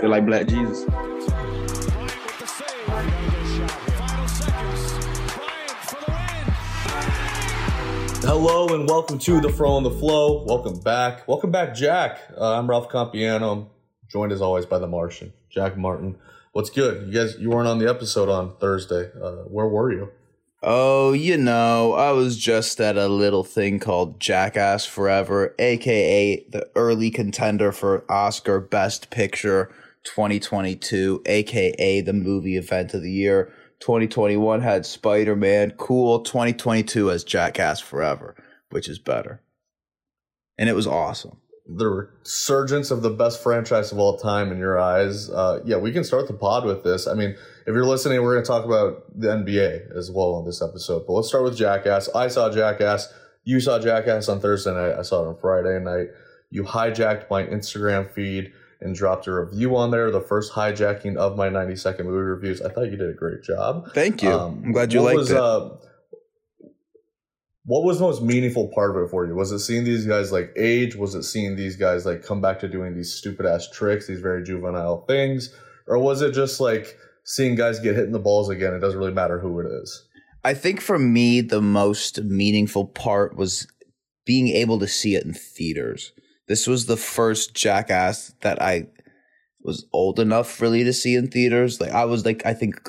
Feel like Black Jesus. Hello and welcome to the Fro and the Flow. Welcome back. Welcome back, Jack. Uh, I'm Ralph Compiano. I'm joined as always by the Martian, Jack Martin. What's good? You guys, you weren't on the episode on Thursday. Uh, where were you? Oh, you know, I was just at a little thing called Jackass Forever, aka the early contender for Oscar Best Picture 2022, aka the movie event of the year. 2021 had Spider Man. Cool. 2022 has Jackass Forever, which is better. And it was awesome. The resurgence of the best franchise of all time in your eyes. Uh, yeah, we can start the pod with this. I mean, if you're listening, we're going to talk about the NBA as well on this episode. But let's start with Jackass. I saw Jackass. You saw Jackass on Thursday night. I saw it on Friday night. You hijacked my Instagram feed and dropped a review on there, the first hijacking of my 90 second movie reviews. I thought you did a great job. Thank you. Um, I'm glad you liked was, it. Uh, what was the most meaningful part of it for you? Was it seeing these guys like age? Was it seeing these guys like come back to doing these stupid ass tricks, these very juvenile things? Or was it just like seeing guys get hit in the balls again? It doesn't really matter who it is. I think for me, the most meaningful part was being able to see it in theaters. This was the first Jackass that I was old enough really to see in theaters. Like I was like I think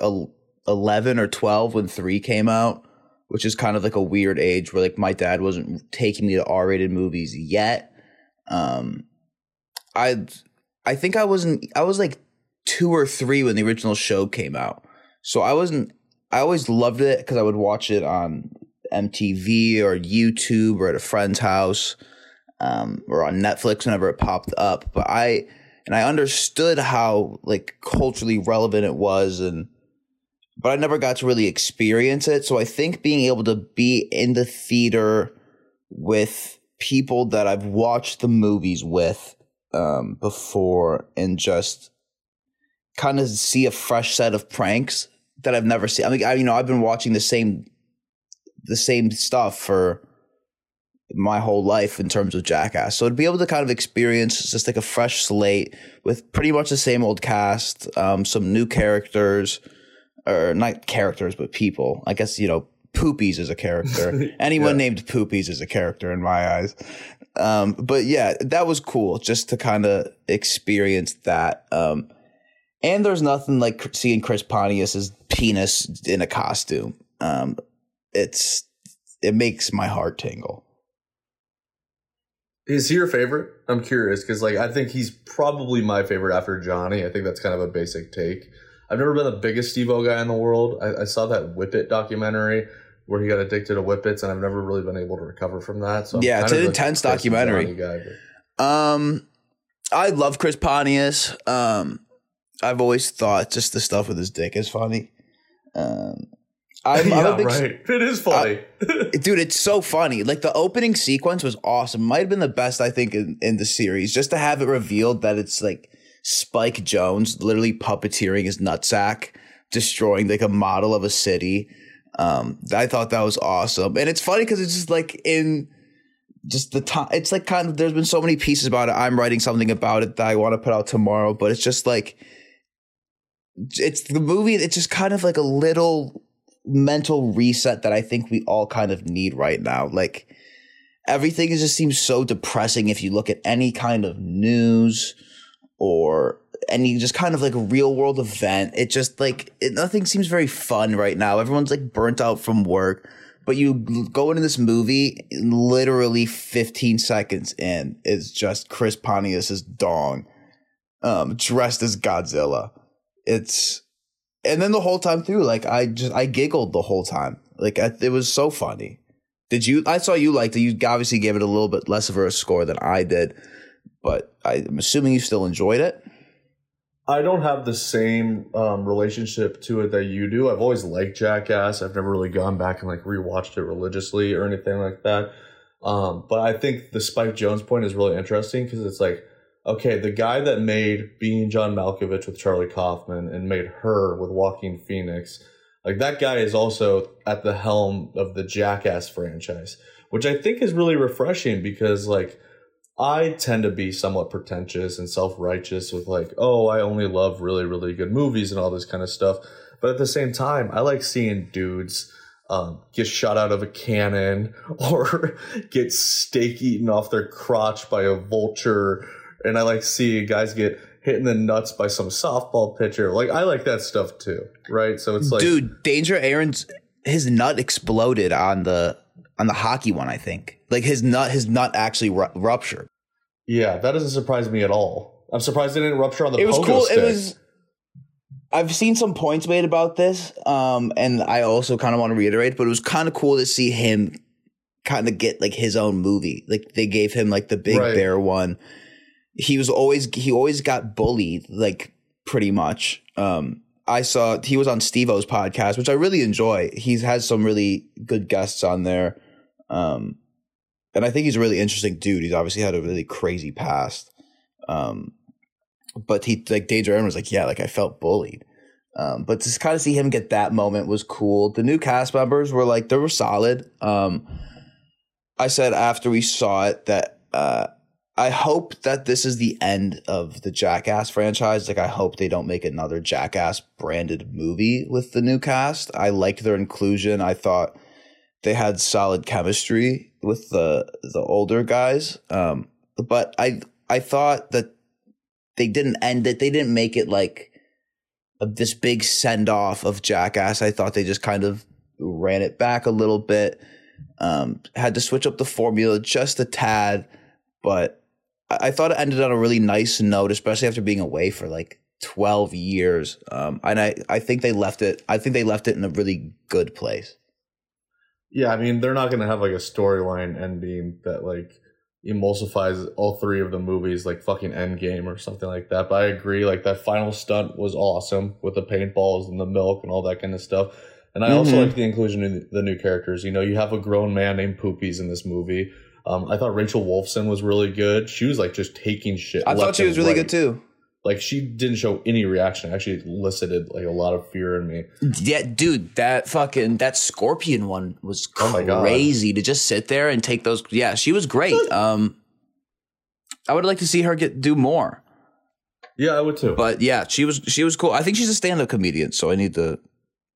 eleven or twelve when three came out, which is kind of like a weird age where like my dad wasn't taking me to R rated movies yet. Um, I I think I wasn't. I was like two or three when the original show came out, so I wasn't. I always loved it because I would watch it on MTV or YouTube or at a friend's house um, or on Netflix whenever it popped up. But I and I understood how like culturally relevant it was, and but I never got to really experience it. So I think being able to be in the theater with people that I've watched the movies with um, before and just kind of see a fresh set of pranks that I've never seen. I mean, I, you know, I've been watching the same the same stuff for my whole life in terms of Jackass. So to be able to kind of experience just like a fresh slate with pretty much the same old cast, um, some new characters, or not characters, but people. I guess, you know, Poopies is a character. Anyone yeah. named Poopies is a character in my eyes. Um, but yeah, that was cool just to kind of experience that. Um, and there's nothing like seeing Chris Pontius's penis in a costume. Um, it's, it makes my heart tingle. Is he your favorite? I'm curious because like I think he's probably my favorite after Johnny. I think that's kind of a basic take. I've never been the biggest Steve-O guy in the world. I, I saw that Whip It documentary where he got addicted to whippets, and I've never really been able to recover from that. So yeah, it's an intense documentary. Guy, um, I love Chris Pontius. Um, I've always thought just the stuff with his dick is funny. Um, I'm, yeah, I'm right. It is funny, uh, dude. It's so funny. Like the opening sequence was awesome. Might have been the best I think in, in the series. Just to have it revealed that it's like Spike Jonze literally puppeteering his nutsack, destroying like a model of a city. Um, I thought that was awesome, and it's funny because it's just like in just the time. It's like kind of there's been so many pieces about it. I'm writing something about it that I want to put out tomorrow, but it's just like it's the movie. It's just kind of like a little mental reset that I think we all kind of need right now. Like everything just seems so depressing if you look at any kind of news or any just kind of like real world event. It just like it, nothing seems very fun right now. Everyone's like burnt out from work. But you go into this movie, literally 15 seconds in is just Chris Pontius's dong, um, dressed as Godzilla. It's and then the whole time through, like I just I giggled the whole time. Like I, it was so funny. Did you? I saw you liked it. You obviously gave it a little bit less of a score than I did, but I'm assuming you still enjoyed it. I don't have the same um, relationship to it that you do. I've always liked Jackass. I've never really gone back and like rewatched it religiously or anything like that. Um, but I think the Spike Jonze point is really interesting because it's like okay, the guy that made Being John Malkovich with Charlie Kaufman and made her with Joaquin Phoenix, like that guy is also at the helm of the Jackass franchise, which I think is really refreshing because like I tend to be somewhat pretentious and self righteous with like, oh, I only love really, really good movies and all this kind of stuff. But at the same time, I like seeing dudes um, get shot out of a cannon or get steak eaten off their crotch by a vulture. And I like see guys get hit in the nuts by some softball pitcher. Like, I like that stuff too, right? So it's like. Dude, Danger Ehren's, his nut exploded on the. On the hockey one, I think, like his nut, his nut actually ru- ruptured. Yeah, that doesn't surprise me at all. I'm surprised it didn't rupture on the. It was cool. Stick. It was. I've seen some points made about this, um, and I also kind of want to reiterate, but it was kind of cool to see him kind of get like his own movie. Like they gave him like the Big Right. Bear one. He was always he always got bullied, like pretty much. Um, I saw he was on Steve-O's podcast, which I really enjoy. He's has some really good guests on there. Um, and I think he's a really interesting dude. He's obviously had a really crazy past. Um, but he like Danger Ehren was like, yeah, like I felt bullied. Um, but to kind of see him get that moment was cool. The new cast members were like they were solid. Um, I said after we saw it that uh, I hope that this is the end of the Jackass franchise. Like I hope they don't make another Jackass branded movie with the new cast. I liked their inclusion. I thought they had solid chemistry with the the older guys. Um, but I I thought that they didn't end it. They didn't make it like a, this big send off of Jackass. I thought they just kind of ran it back a little bit. Um, had to switch up the formula just a tad, but I, thought it ended on a really nice note, especially after being away for like 12 years. Um, and I, I think they left it, I think they left it in a really good place. Yeah, I mean, they're not going to have like a storyline ending that like emulsifies all three of the movies, like fucking Endgame or something like that. But I agree, like that final stunt was awesome with the paintballs and the milk and all that kind of stuff. And I also Mhm. like the inclusion of the new characters. You know, you have a grown man named Poopies in this movie. Um, I thought Rachel Wolfson was really good. She was like just taking shit. I thought left she was really right. good too. Like she didn't show any reaction. Actually, elicited like a lot of fear in me. Yeah, dude, that fucking that scorpion one was Oh crazy to just sit there and take those. Yeah, she was great. Um, I would like to see her get do more. Yeah, I would too. But yeah, she was she was cool. I think she's a stand up comedian, so I need to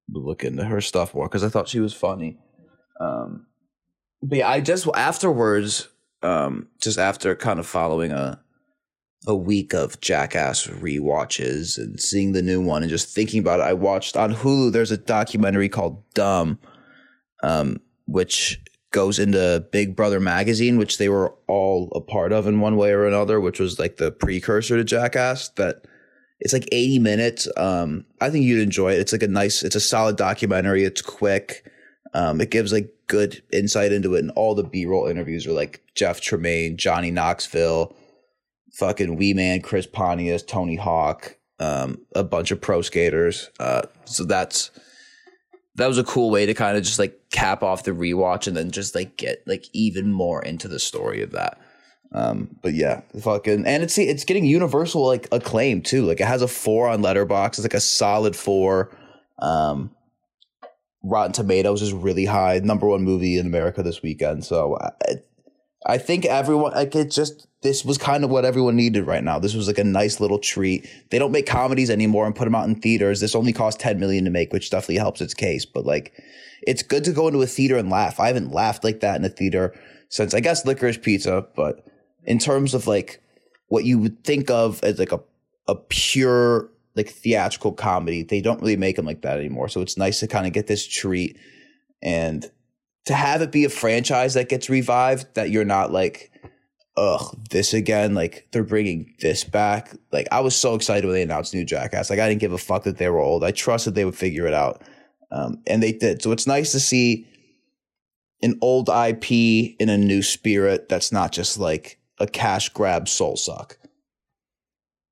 look into her stuff more because I thought she was funny. Um, but yeah, I just afterwards, um, just after kind of following a a week of Jackass rewatches and seeing the new one and just thinking about it, I watched on Hulu. There's a documentary called Dumb, um, which goes into Big Brother magazine, which they were all a part of in one way or another, which was like the precursor to Jackass. That it's like 80 minutes. Um, I think you'd enjoy it. It's like a nice, it's a solid documentary. It's quick. Um, it gives like good insight into it, and all the B roll interviews are like Jeff Tremaine, Johnny Knoxville, fucking Wee Man, Chris Pontius, Tony Hawk, um, a bunch of pro skaters. Uh, so that's that was a cool way to kind of just like cap off the rewatch and then just like get like even more into the story of that. Um, but yeah, fucking, and it's it's getting universal like acclaim too. Like it has a four on Letterboxd. It's like a solid four. Um, Rotten Tomatoes is really high. Number one movie in America this weekend. So I, I think everyone like it just this was kind of what everyone needed right now. This was like a nice little treat. They don't make comedies anymore and put them out in theaters. This only cost 10 million to make, which definitely helps its case, but like it's good to go into a theater and laugh. I haven't laughed like that in a theater since I guess licorice pizza, but in terms of like what you would think of as like a a pure like theatrical comedy, they don't really make them like that anymore. So it's nice to kind of get this treat and to have it be a franchise that gets revived that you're not like ugh this again? Like they're bringing this back. Like i was so excited when they announced new jackass. Like i didn't give a fuck that they were old. I trusted they would figure it out um, and they did. So it's nice to see an old ip in a new spirit that's not just like a cash grab soul suck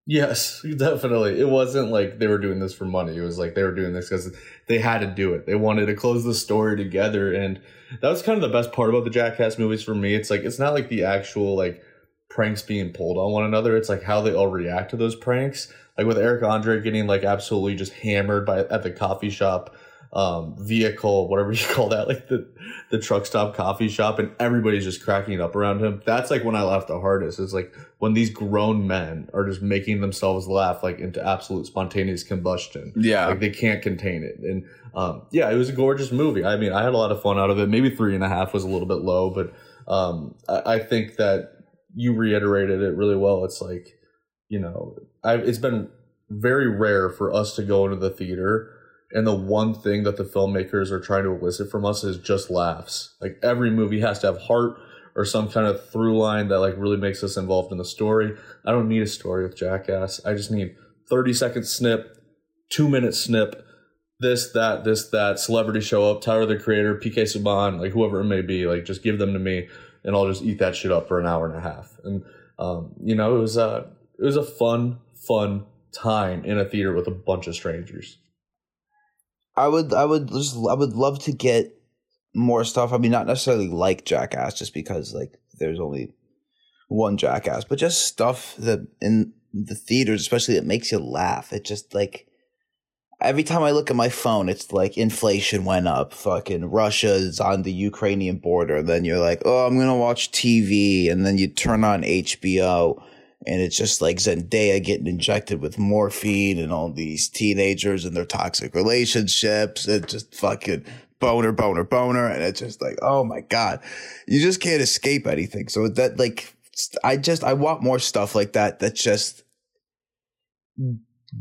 Yes, definitely. It wasn't like they were doing this for money. It was like they were doing this because they had to do it. They wanted to close the story together, and that was kind of the best part about the Jackass movies for me. It's like it's not like the actual like pranks being pulled on one another. It's like how they all react to those pranks. Like with Eric Andre getting like absolutely just hammered by at the coffee shop um, vehicle, whatever you call that, like the the truck stop coffee shop, and everybody's just cracking it up around him. That's like when I laughed the hardest. It's like when these grown men are just making themselves laugh like into absolute spontaneous combustion. Yeah. like they can't contain it. And um, yeah, it was a gorgeous movie. I mean, I had a lot of fun out of it. Maybe three and a half was a little bit low, but um, I, I think that you reiterated it really well. It's like you know, I, it's been very rare for us to go into the theater and the one thing that the filmmakers are trying to elicit from us is just laughs. Like every movie has to have heart or some kind of through line that like really makes us involved in the story. I don't need a story with Jackass. I just need 30 second snip, two minute snip, this, that, this, that, celebrity show up, Tyler the Creator, PK Subban, like whoever it may be, like just give them to me and I'll just eat that shit up for an hour and a half. And um, you know, it was a it was a fun, fun time in a theater with a bunch of strangers. I would I would just I would love to get more stuff. I mean, not necessarily like Jackass, just because like there's only one Jackass, but just stuff that in the theaters, especially that makes you laugh. It just like every time I look at my phone, it's like inflation went up. Fucking Russia is on the Ukrainian border. Then you're like, oh, I'm gonna watch TV, and then you turn on HBO and it's just like Zendaya getting injected with morphine and all these teenagers and their toxic relationships and just fucking boner, boner, boner. And it's just like, oh my God, you just can't escape anything. So that like, I just, I want more stuff like that. That's just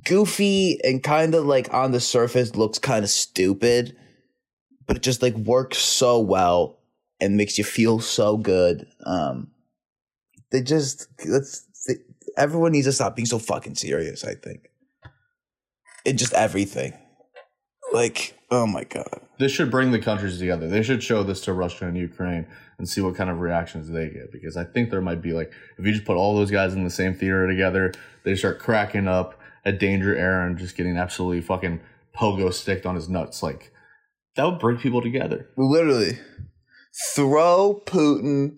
goofy and kind of like on the surface looks kind of stupid, but it just like works so well and makes you feel so good. Um, they just, let's, everyone needs to stop being so fucking serious. I think, in just everything. Like, oh my god, this should bring the countries together. They should show this to Russia and Ukraine and see what kind of reactions they get. Because I think there might be like, if you just put all those guys in the same theater together, they start cracking up at Danger Ehren just getting absolutely fucking pogo sticked on his nuts. Like, that would bring people together. Literally, throw Putin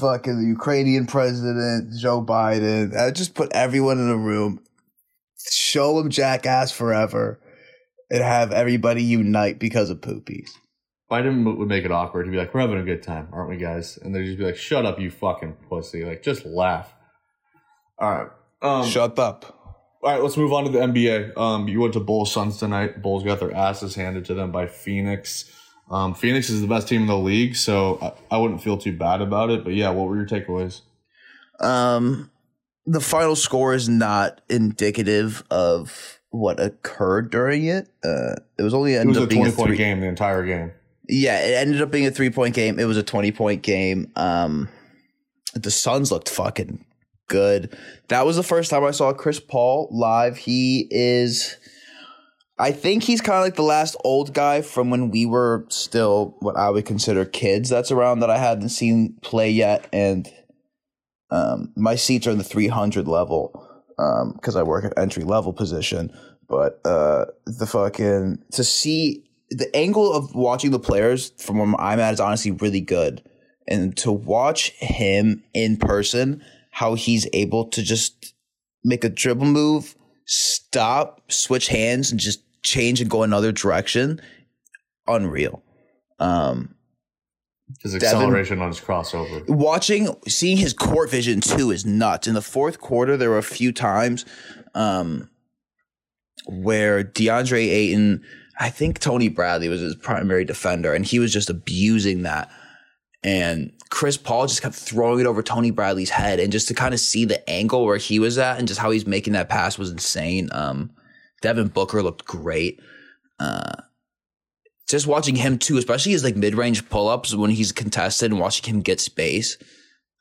fucking the Ukrainian president, Joe Biden. I just put everyone in a room, show them jackass forever, and have everybody unite because of poopies. Biden would make it awkward. He'd be like, "We're having a good time, aren't we, guys?" And they'd just be like, "Shut up, you fucking pussy!" Like, just laugh. All right. Um, Shut up. All right, let's move on to the NBA. Um, you went to Bulls Suns tonight. Bulls got their asses handed to them by Phoenix. Um, Phoenix is the best team in the league, so I, I, wouldn't feel too bad about it. But yeah, what were your takeaways? Um, the final score is not indicative of what occurred during it. Uh, it was only it was a twenty a point three- game the entire game. Yeah, it ended up being a three point game. It was a twenty point game. Um, the Suns looked fucking good. That was the first time I saw Chris Paul live. He is I think he's kind of like the last old guy from when we were still what I would consider kids that's around that I hadn't seen play yet. And um, my seats are in the 300 level because um, I work at entry level position. But uh, the fucking to see the angle of watching the players from where I'm at is honestly really good. And to watch him in person, how he's able to just make a dribble move, stop, switch hands, and just change and go another direction, unreal. Um, his acceleration Devin, on his crossover. Watching, seeing his court vision too is nuts. In the fourth quarter, there were a few times um, where DeAndre Ayton, I think Tony Bradley was his primary defender, and he was just abusing that. And Chris Paul just kept throwing it over Tony Bradley's head, and just to kind of see the angle where he was at, and just how he's making that pass was insane. Um, Devin Booker looked great. Uh, just watching him too, especially his like mid range pull ups when he's contested and watching him get space.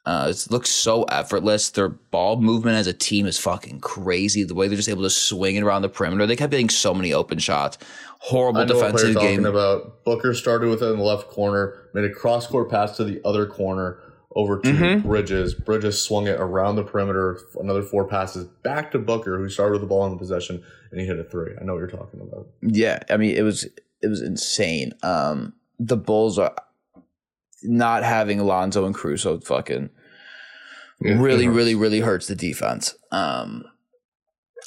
Uh, it looks so effortless. Their ball movement as a team is fucking crazy. The way they're just able to swing it around the perimeter. They kept getting so many open shots. Horrible defensive game. About Booker started with it in the left corner, made a cross court pass to the other corner, over to mm-hmm. Bridges. Bridges swung it around the perimeter, another four passes back to Booker, who started with the ball in the possession, and he hit a three. I know what you're talking about. Yeah, I mean it was it was insane. Um, the Bulls are not having Alonzo and Caruso fucking yeah, really, really, really hurts the defense. Um,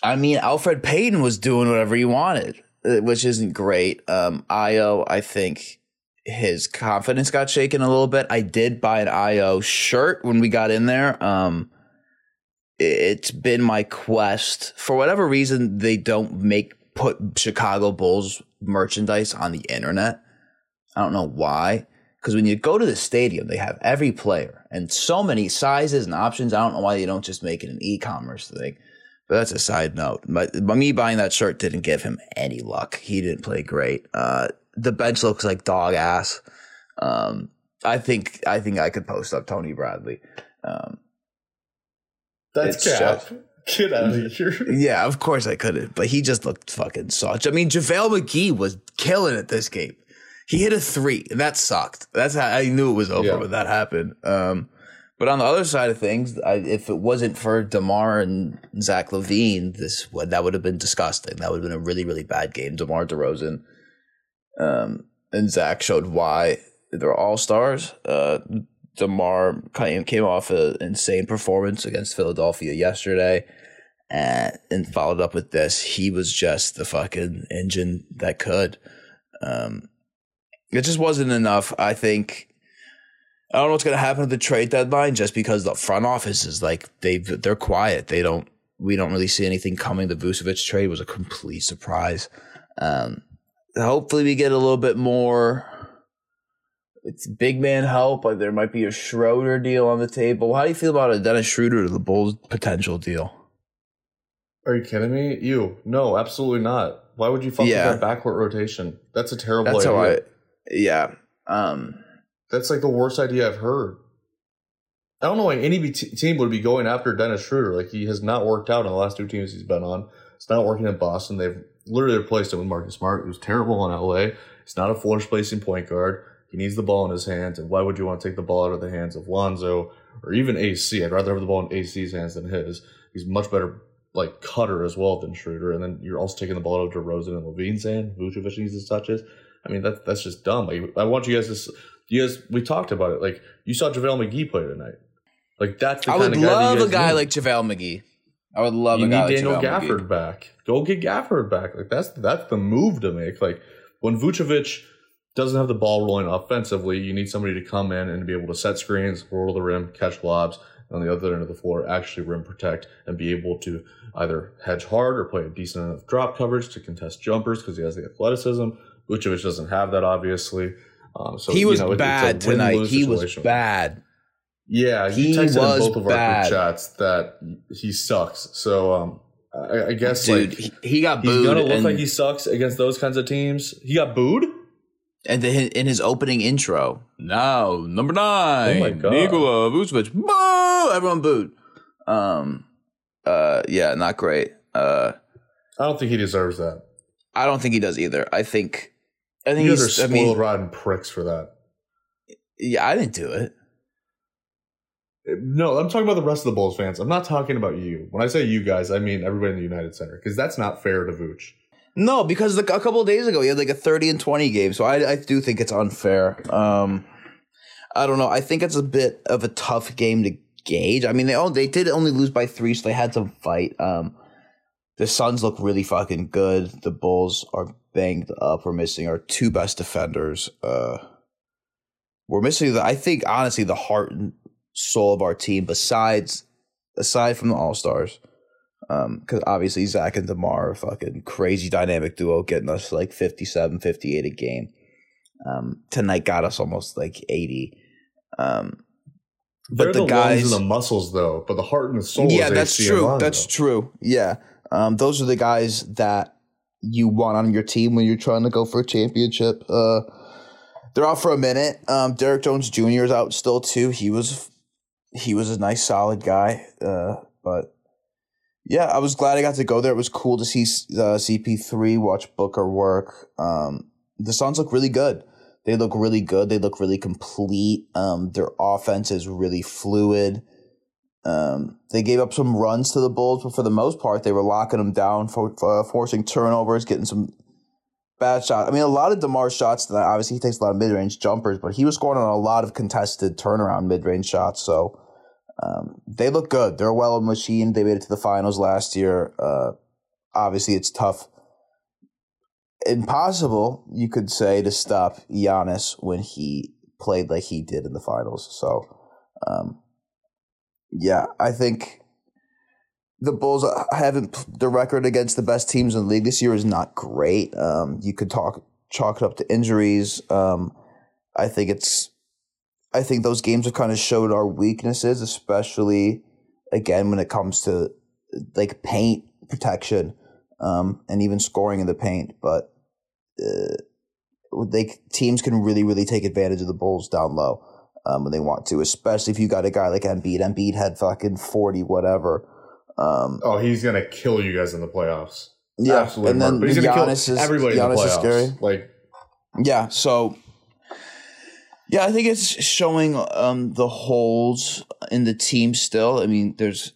I mean, Elfrid Payton was doing whatever he wanted. uh, which isn't great. Um, Ayo, I think his confidence got shaken a little bit. I did buy an Ayo shirt when we got in there. Um, it's been my quest for whatever reason they don't make put Chicago Bulls merchandise on the internet. I don't know why. Because when you go to the stadium, they have every player and so many sizes and options. I don't know why they don't just make it an e-commerce thing. But that's a side note. But, me buying that shirt didn't give him any luck. He didn't play great. Uh, the bench looks like dog ass. Um, I think I think I could post up Tony Bradley. Um, That's cap. Get out of here. yeah, of course I couldn't, but he just looked fucking such. I mean, JaVale McGee was killing it this game. He hit a three, and that sucked. That's how I knew it was over Yeah. when that happened. Um, but on the other side of things, I, if it wasn't for Demar and Zach LaVine, this that would have been disgusting. That would have been a really really bad game. Demar Derozan, um, and Zach showed why they're all stars. Uh, Demar came off an insane performance against Philadelphia yesterday, and, and followed up with this. He was just the fucking engine that could. Um, it just wasn't enough. I think. I don't know what's going to happen at the trade deadline, just because the front office is like they they're quiet. They don't. We don't really see anything coming. The Vucevic trade was a complete surprise. Um, hopefully, we get a little bit more. It's big man help. Like there might be a Schroeder deal on the table. How do you feel about a Dennis Schroeder to the Bulls potential deal? Are you kidding me? You no, absolutely not. Why would you fuck Yeah. with that backcourt rotation? That's a terrible That's idea. I. Yeah. Um. That's like the worst idea I've heard. I don't know why any be- team would be going after Dennis Schroeder. Like he has not worked out in the last two teams he's been on. It's not working in Boston. They've literally replaced him with Marcus Smart, who's terrible in LA. He's not a floor placing point guard. He needs the ball in his hands. And why would you want to take the ball out of the hands of Lonzo or even AC? I'd rather have the ball in AC's hands than his. He's much better like cutter as well than Schroeder. And then you're also taking the ball out of DeRozan and LaVine's hand. Vucevic needs his touches. I mean, that's that's just dumb. Like, I want you guys to. You guys, we talked about it. Like you saw JaVale McGee play tonight. Like that's the I kind would of guy that love a guy need. like JaVale McGee. I would love you a need Daniel Gafford McGee. back. Go get Gafford back. Like that's that's the move to make. Like when Vucevic doesn't have the ball rolling offensively, you need somebody to come in and be able to set screens, roll to the rim, catch lobs, and on the other end of the floor, actually rim protect and be able to either hedge hard or play a decent enough drop coverage to contest jumpers because he has the athleticism. Vucevic doesn't have that, obviously. Um, so he you was know, it- bad tonight. He was bad. Yeah, He he texted in both of our bad. group chats that he sucks. So um, I, I guess Dude, like he, he got he's booed. gonna look like he sucks against those kinds of teams. He got booed. and the, in his opening intro, now number nine, Oh my God. Nikola Vucevic, boo! Everyone booed. Um, uh, yeah, not great. Uh, I don't think he deserves that. I don't think he does either. I think, I think You guys are he's. I spoiled mean, rotten pricks for that. yeah, I didn't do it. No, I'm talking about the rest of the Bulls fans. I'm not talking about you. When I say you guys, I mean everybody in the United Center because that's not fair to Vooch. No, because like a couple of days ago he had like a thirty and twenty game, so I I do think it's unfair. Um, I don't know. I think it's a bit of a tough game to gauge. I mean, they all they did only lose by three, so they had to fight. Um, the Suns look really fucking good. The Bulls are banged up. We're missing our two best defenders. Uh, we're missing the. I think honestly the heart soul of our team. Besides, aside from the All Stars, Um, because obviously Zach and DeMar are fucking crazy dynamic duo, getting us like 57, 58 a game. Um, tonight got us almost like 80. Um, They're but the, the, guys, and the muscles, though. But the heart and the soul. yeah, that's and true. That's true. Yeah, um, those are the guys that you want on your team when you're trying to go for a championship. Uh, they're out for a minute. Um, Derrick Jones Jr. is out still too. He was he was a nice, solid guy. Uh, but yeah, I was glad I got to go there. It was cool to see uh, CP3 watch Booker work. Um, the Suns look really good. They look really good. They look really complete. Um, their offense is really fluid. Um, they gave up some runs to the Bulls, but for the most part, they were locking them down, for, for, forcing turnovers, getting some bad shots. I mean, a lot of Demar's shots. That obviously he takes a lot of mid range jumpers, but he was scoring on a lot of contested turnaround mid range shots. So um, they look good. They're a well machine. They made it to the finals last year. Uh, obviously, it's tough. impossible, you could say, to stop Giannis when he played like he did in the finals. So, um, yeah, I think the Bulls haven't the record against the best teams in the league this year is not great. Um, you could talk chalk it up to injuries. Um, I think it's I think those games have kind of showed our weaknesses, especially again when it comes to like paint protection um, and even scoring in the paint. But uh, they teams can really really take advantage of the Bulls down low um, when they want to, especially if you got a guy like Embiid. Embiid had fucking forty whatever. Um, oh, he's gonna kill you guys in the playoffs. Yeah, Absolutely and then but he's gonna Giannis kill everybody Giannis in the playoffs. Is scary. Like, yeah, so yeah, I think it's showing um, the holes in the team still. I mean, there's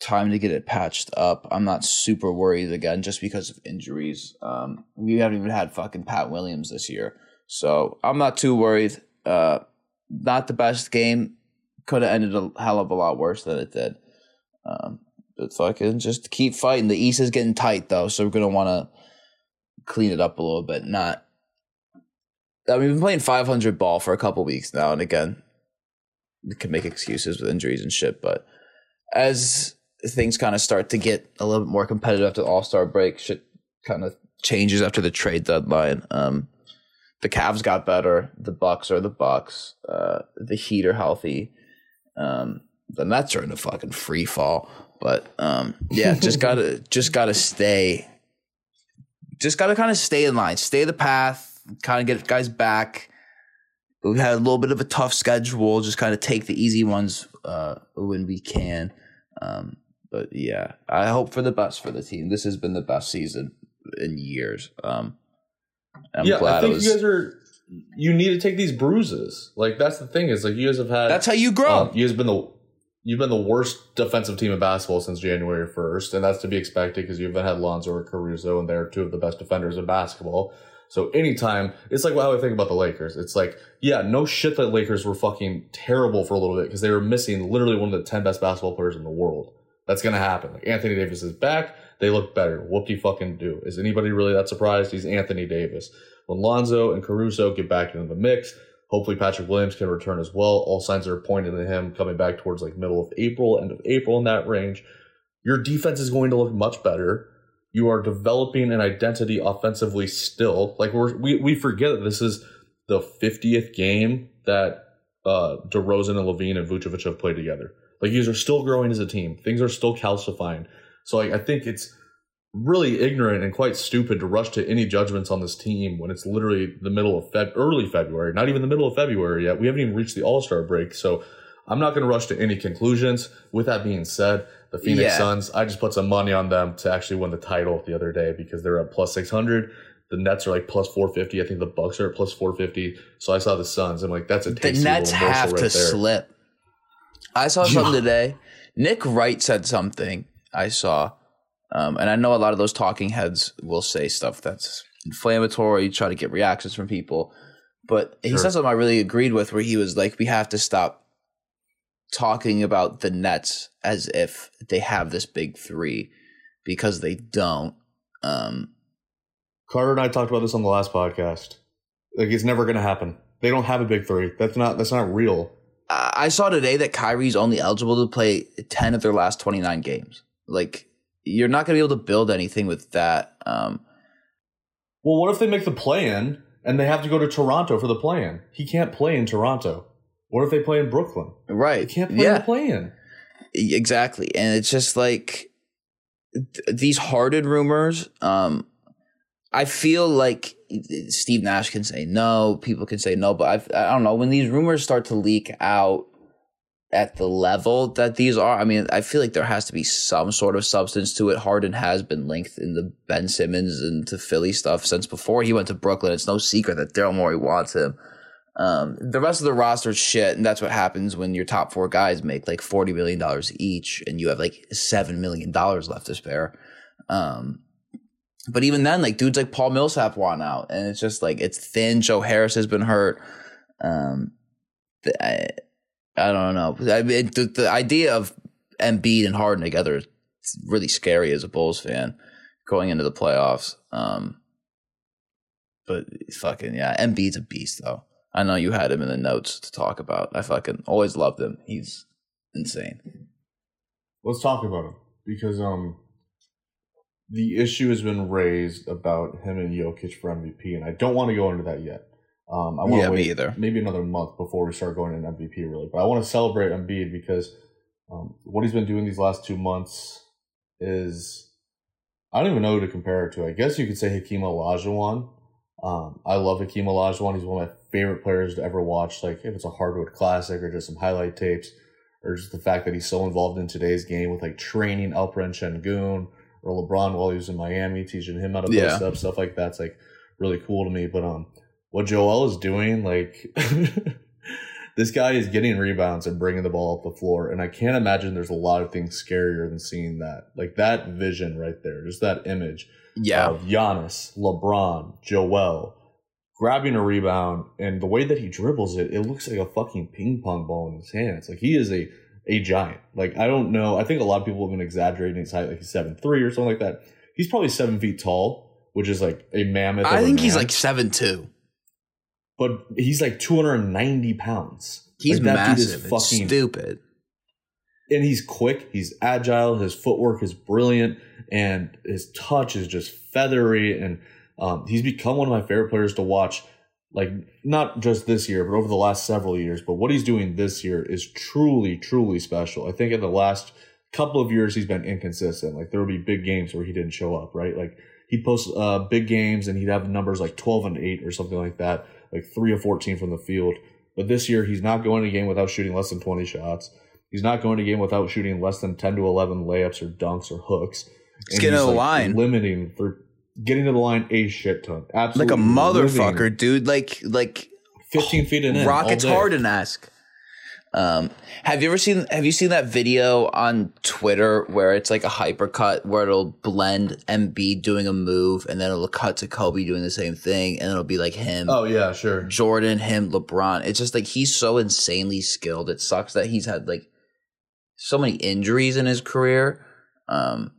time to get it patched up. I'm not super worried again just because of injuries. Um, we haven't even had fucking Pat Williams this year. So I'm not too worried. Uh, not the best game. Could have ended a hell of a lot worse than it did. Um, but fucking just keep fighting. The East is getting tight though, so we're gonna want to clean it up a little bit. Not. I mean, we've been playing 500 ball for a couple weeks now, and again, we can make excuses with injuries and shit. But as things kind of start to get a little bit more competitive after the All Star break, shit kind of changes after the trade deadline. Um, the Cavs got better. The Bucks are the Bucks. Uh, the Heat are healthy. Um, the Nets are in a fucking free fall. But um, yeah, just gotta just gotta stay. Just gotta kind of stay in line, stay the path, kind of get guys back. We had a little bit of a tough schedule. Just kind of take the easy ones uh, when we can. Um, but yeah, I hope for the best for the team. This has been the best season in years. Um, I'm yeah, I think was, you guys are. You need to take these bruises. Like that's the thing is like you guys have had. That's how you grow. Um, you guys have been the you've been the worst defensive team in basketball since January 1st, and that's to be expected because you haven't had Lonzo or Caruso, and they're two of the best defenders in basketball. So anytime, it's like how I think about the Lakers. It's like, yeah, no shit that Lakers were fucking terrible for a little bit because they were missing literally one of the 10 best basketball players in the world. That's going to happen. Like Anthony Davis is back. They look better. Whoop de fucking do. Is anybody really that surprised? He's Anthony Davis. When Lonzo and Caruso get back into the mix, Hopefully, Patrick Williams can return as well. All signs are pointing to him coming back towards like middle of April, end of April in that range. Your defense is going to look much better. You are developing an identity offensively still. Like we're, we we forget that this is the 50th game that uh, DeRozan and LaVine and Vucevic have played together. Like these are still growing as a team. Things are still calcifying. So like, I think it's really ignorant and quite stupid to rush to any judgments on this team when it's literally the middle of Feb- early February, not even the middle of February yet. We haven't even reached the All Star break, so I'm not going to rush to any conclusions. With that being said, the Phoenix yeah. Suns, I just put some money on them to actually win the title the other day because they're at plus 600. The Nets are like plus 450. I think the Bucks are at plus 450. So I saw the Suns. I'm like, that's a the Nets have right to there. slip. I saw something today. Nick Wright said something. I saw um, and I know a lot of those talking heads will say stuff that's inflammatory, try to get reactions from people. But he said something I really agreed with, where he was like, "We have to stop talking about the Nets as if they have this big three, because they don't." Um, Carter and I talked about this on the last podcast. Like, it's never going to happen. They don't have a big three. That's not. That's not real. I saw today that Kyrie's only eligible to play ten of their last twenty nine games. Like you're not going to be able to build anything with that. Um, well, what if they make the play in and they have to go to Toronto for the play in? He can't play in Toronto. What if they play in Brooklyn? Right. He can't play yeah. in the play in. Exactly. And it's just like th- these Harden rumors. Um, I feel like Steve Nash can say no, people can say no, but I've, I don't know. When these rumors start to leak out, at the level that these are, I mean, I feel like there has to be some sort of substance to it. Harden has been linked in the Ben Simmons and to Philly stuff since before he went to Brooklyn. It's no secret that Daryl Morey wants him. Um, the rest of the roster shit, and that's what happens when your top four guys make like forty million dollars each, and you have like seven million dollars left to spare. Um, but even then, like dudes like Paul Millsap want out, and it's just like it's thin. Joe Harris has been hurt. Um, I, I don't know. I mean, the, the idea of Embiid and Harden together is really scary as a Bulls fan going into the playoffs. Um, but fucking yeah, Embiid's a beast though. I know you had him in the notes to talk about. I fucking always loved him. He's insane. Let's talk about him because um the issue has been raised about him and Jokic for MVP, and I don't want to go into that yet. Um, I want Yeah, wait either. maybe another month before we start going in MVP really. But I want to celebrate Embiid because um, what he's been doing these last two months is I don't even know who to compare it to. I guess you could say Hakeem Olajuwon. Um, I love Hakeem Olajuwon. He's one of my favorite players to ever watch. Like if it's a hardwood classic or just some highlight tapes, or just the fact that he's so involved in today's game with like training Alperen Şengün or LeBron while he was in Miami, teaching him how to Yeah. post up stuff like that's like really cool to me. But um, what Joel is doing, like this guy is getting rebounds and bringing the ball up the floor, and I can't imagine there's a lot of things scarier than seeing that. Like that vision right there, just that image Yeah, of Giannis, LeBron, Joel grabbing a rebound, and the way that he dribbles it, it looks like a fucking ping pong ball in his hands. Like he is a a giant. Like I don't know. I think a lot of people have been exaggerating his height, like he's seven three or something like that. He's probably seven feet tall, which is like a mammoth. I think he's like seven two. But he's like two hundred and ninety pounds. He's Like, that dude is massive. Fucking stupid. and he's quick, he's agile, his footwork is brilliant, and his touch is just feathery. And um, he's become one of my favorite players to watch. Like not just this year, but over the last several years. But what he's doing this year is truly, truly special. I think in the last couple of years he's been inconsistent. Like there would be big games where he didn't show up, right? Like he'd post uh, big games and he'd have numbers like twelve and eight or something like that, like three or fourteen from the field. But this year he's not going to a game without shooting less than twenty shots. He's not going to a game without shooting less than ten to eleven layups or dunks or hooks. He's getting to the line. limiting for getting to the line a shit ton, Absolutely. Like a motherfucker, dude. Like like fifteen feet in, in Rockets day. Harden esque. Um, have you ever seen Have you seen that video on Twitter where it's like a hypercut where it'll blend Embiid doing a move and then it'll cut to Kobe doing the same thing and it'll be like him, Oh yeah, sure. Jordan, him, LeBron. It's just like he's so insanely skilled. It sucks that he's had like so many injuries in his career. Um,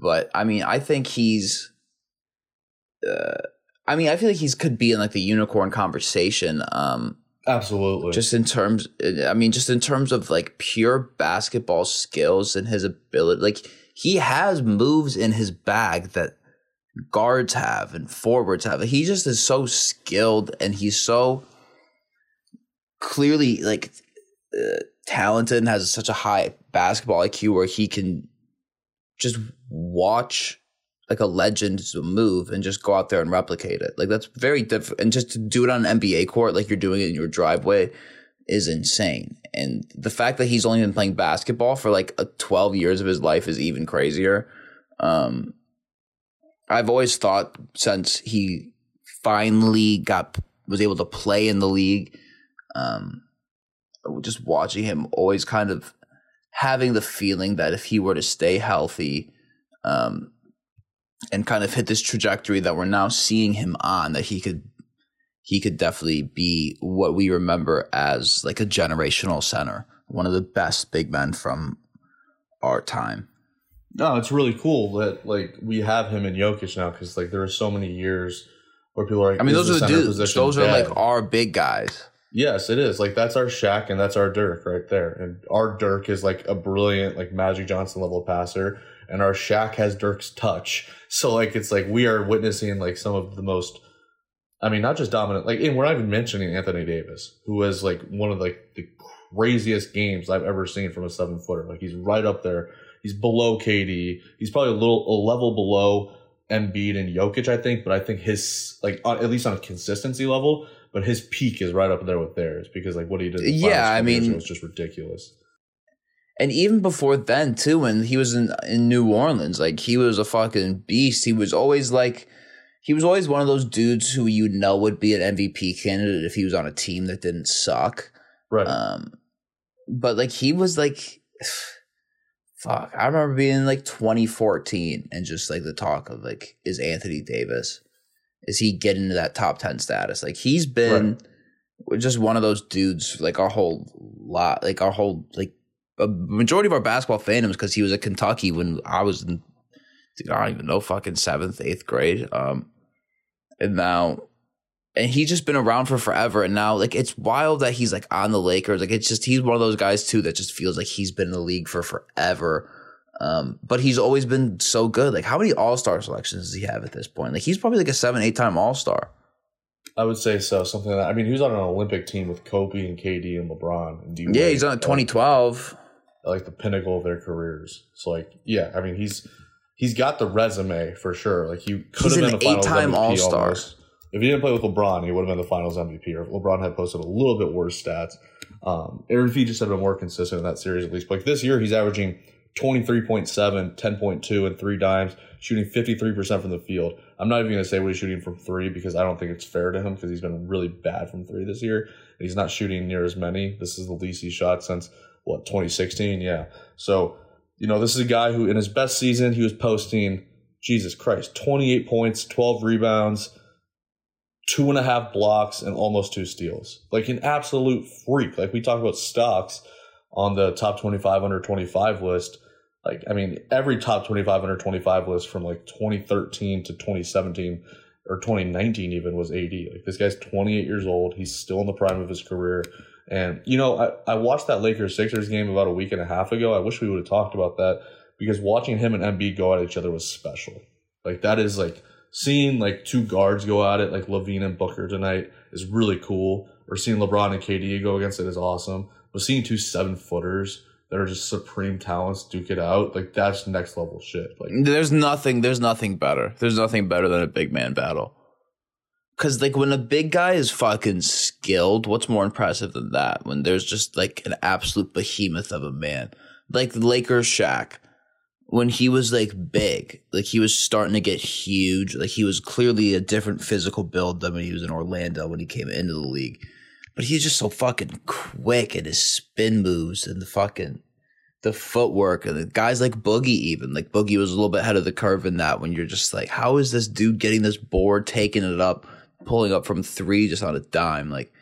but I mean, I think he's. Uh, I mean, I feel like he's could be in like the unicorn conversation. Um, Absolutely. just in terms, I mean, just in terms of like pure basketball skills and his ability. Like he has moves in his bag that guards have and forwards have. He just is so skilled and he's so clearly like uh, talented and has such a high basketball IQ where he can just watch like a legend's move and just go out there and replicate it. Like that's very different. And just to do it on an NBA court, like you're doing it in your driveway, is insane. And the fact that he's only been playing basketball for like a 12 years of his life is even crazier. Um, I've always thought since he finally got was able to play in the league, um, just watching him always kind of having the feeling that if he were to stay healthy, um, and kind of hit this trajectory that we're now seeing him on, that he could he could definitely be what we remember as like a generational center, one of the best big men from our time. No, it's really cool that like we have him in Jokic now because like there are so many years where people are like, I mean, those are the dudes. Those are like our big guys. Yes, it is. Like that's our Shaq and that's our Dirk right there. And our Dirk is like a brilliant like Magic Johnson level passer, and our Shaq has Dirk's touch. So like it's like we are witnessing like some of the most. I mean, not just dominant. Like, and we're not even mentioning Anthony Davis, who has like one of like the craziest games I've ever seen from a seven footer. Like he's right up there. He's below KD. He's probably a little a level below Embiid and Jokic, I think. But I think his like on, at least on a consistency level, but his peak is right up there with theirs because like what he did. Yeah, I mean- was just ridiculous. And even before then, too, when he was in in New Orleans, like he was a fucking beast. He was always like, he was always one of those dudes who you know would be an MVP candidate if he was on a team that didn't suck. Right. Um, but like he was like, fuck. I remember being like 2014 and just like the talk of like, is Anthony Davis, is he getting to that top 10 status? Like he's been just one of those dudes. Like our whole lot, like our whole like a majority of our basketball fandoms because he was at Kentucky when I was in. Dude, I don't even know, fucking seventh, eighth grade. Um, and now and he's just been around for forever and now like it's wild that he's like on the Lakers like it's just he's one of those guys too that just feels like he's been in the league for forever um, but he's always been so good like how many all-star selections does he have at this point like he's probably like a seven eight time all-star I would say so, something like that. I mean, he was on an Olympic team with Kobe and KD and LeBron and yeah he's on 2012 like the pinnacle of their careers. So like, yeah, I mean, he's he's got the resume for sure. Like he could He's have been finals eight-time MVP All-Star. If he didn't play with LeBron, he would have been the Finals MVP. Or if LeBron had posted a little bit worse stats, um, or if he just had been more consistent in that series at least. But like this year, he's averaging 23.7, 10.2, and three dimes, shooting 53% from the field. I'm not even going to say what he's shooting from three because I don't think it's fair to him because he's been really bad from three this year. And he's not shooting near as many. This is the least he shot since, what, 2016? Yeah. So, you know, this is a guy who, in his best season, he was posting, Jesus Christ, 28 points, 12 rebounds, two and a half blocks, and almost two steals. Like an absolute freak. Like we talk about stocks on the top 25 under 25 list. Like, I mean, every top 25 under 25 list from like 2013 to 2017 or 2019 even was AD. Like, this guy's 28 years old. He's still in the prime of his career. And, you know, I, I watched that Lakers Sixers game about a week and a half ago. I wish we would have talked about that because watching him and Embiid go at each other was special. Like, that is like seeing like two guards go at it, like LaVine and Booker tonight, is really cool. Or seeing LeBron and KD go against it is awesome. But seeing two seven footers that are just supreme talents duke it out, like that's next level shit. Like There's nothing. There's nothing better. There's nothing better than a big man battle. Cause like when a big guy is fucking skilled, what's more impressive than that? When there's just like an absolute behemoth of a man, like Lakers Shaq, when he was like big, like he was starting to get huge. Like he was clearly a different physical build than when he was in Orlando when he came into the league. But he's just so fucking quick and his spin moves and the fucking the footwork and the guys like Boogie even like Boogie was a little bit ahead of the curve in that when you're just like how is this dude getting this board taking it up pulling up from three just on a dime like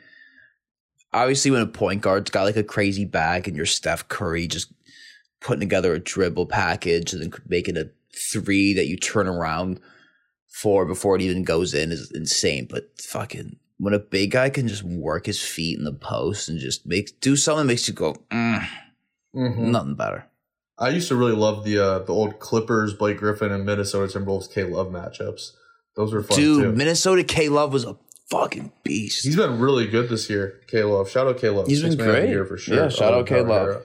obviously when a point guard's got like a crazy bag and you're Steph Curry just putting together a dribble package and then making a three that you turn around for before it even goes in is insane but fucking when a big guy can just work his feet in the post and just make do something that makes you go mm, Mhm. nothing better I used to really love the uh, the old Clippers, Blake Griffin, and Minnesota Timberwolves K Love matchups. Those were fun Dude, too. Minnesota K Love was a fucking beast. He's been really good this year, K Love. Shout out K Love. He's been Sixth man of the great. year for sure. Yeah, shout out K-Love.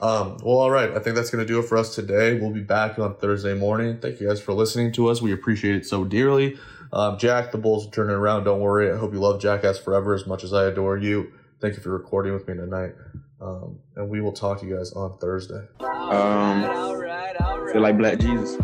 Um, well, all right. I think that's going to do it for us today. We'll be back on Thursday morning. Thank you guys for listening to us. We appreciate it so dearly. Um, Jack, the Bulls are turning around. Don't worry. I hope you love Jackass forever as much as I adore you. Thank you for recording with me tonight. Um, and we will talk to you guys on Thursday. Um, feel like Black Jesus.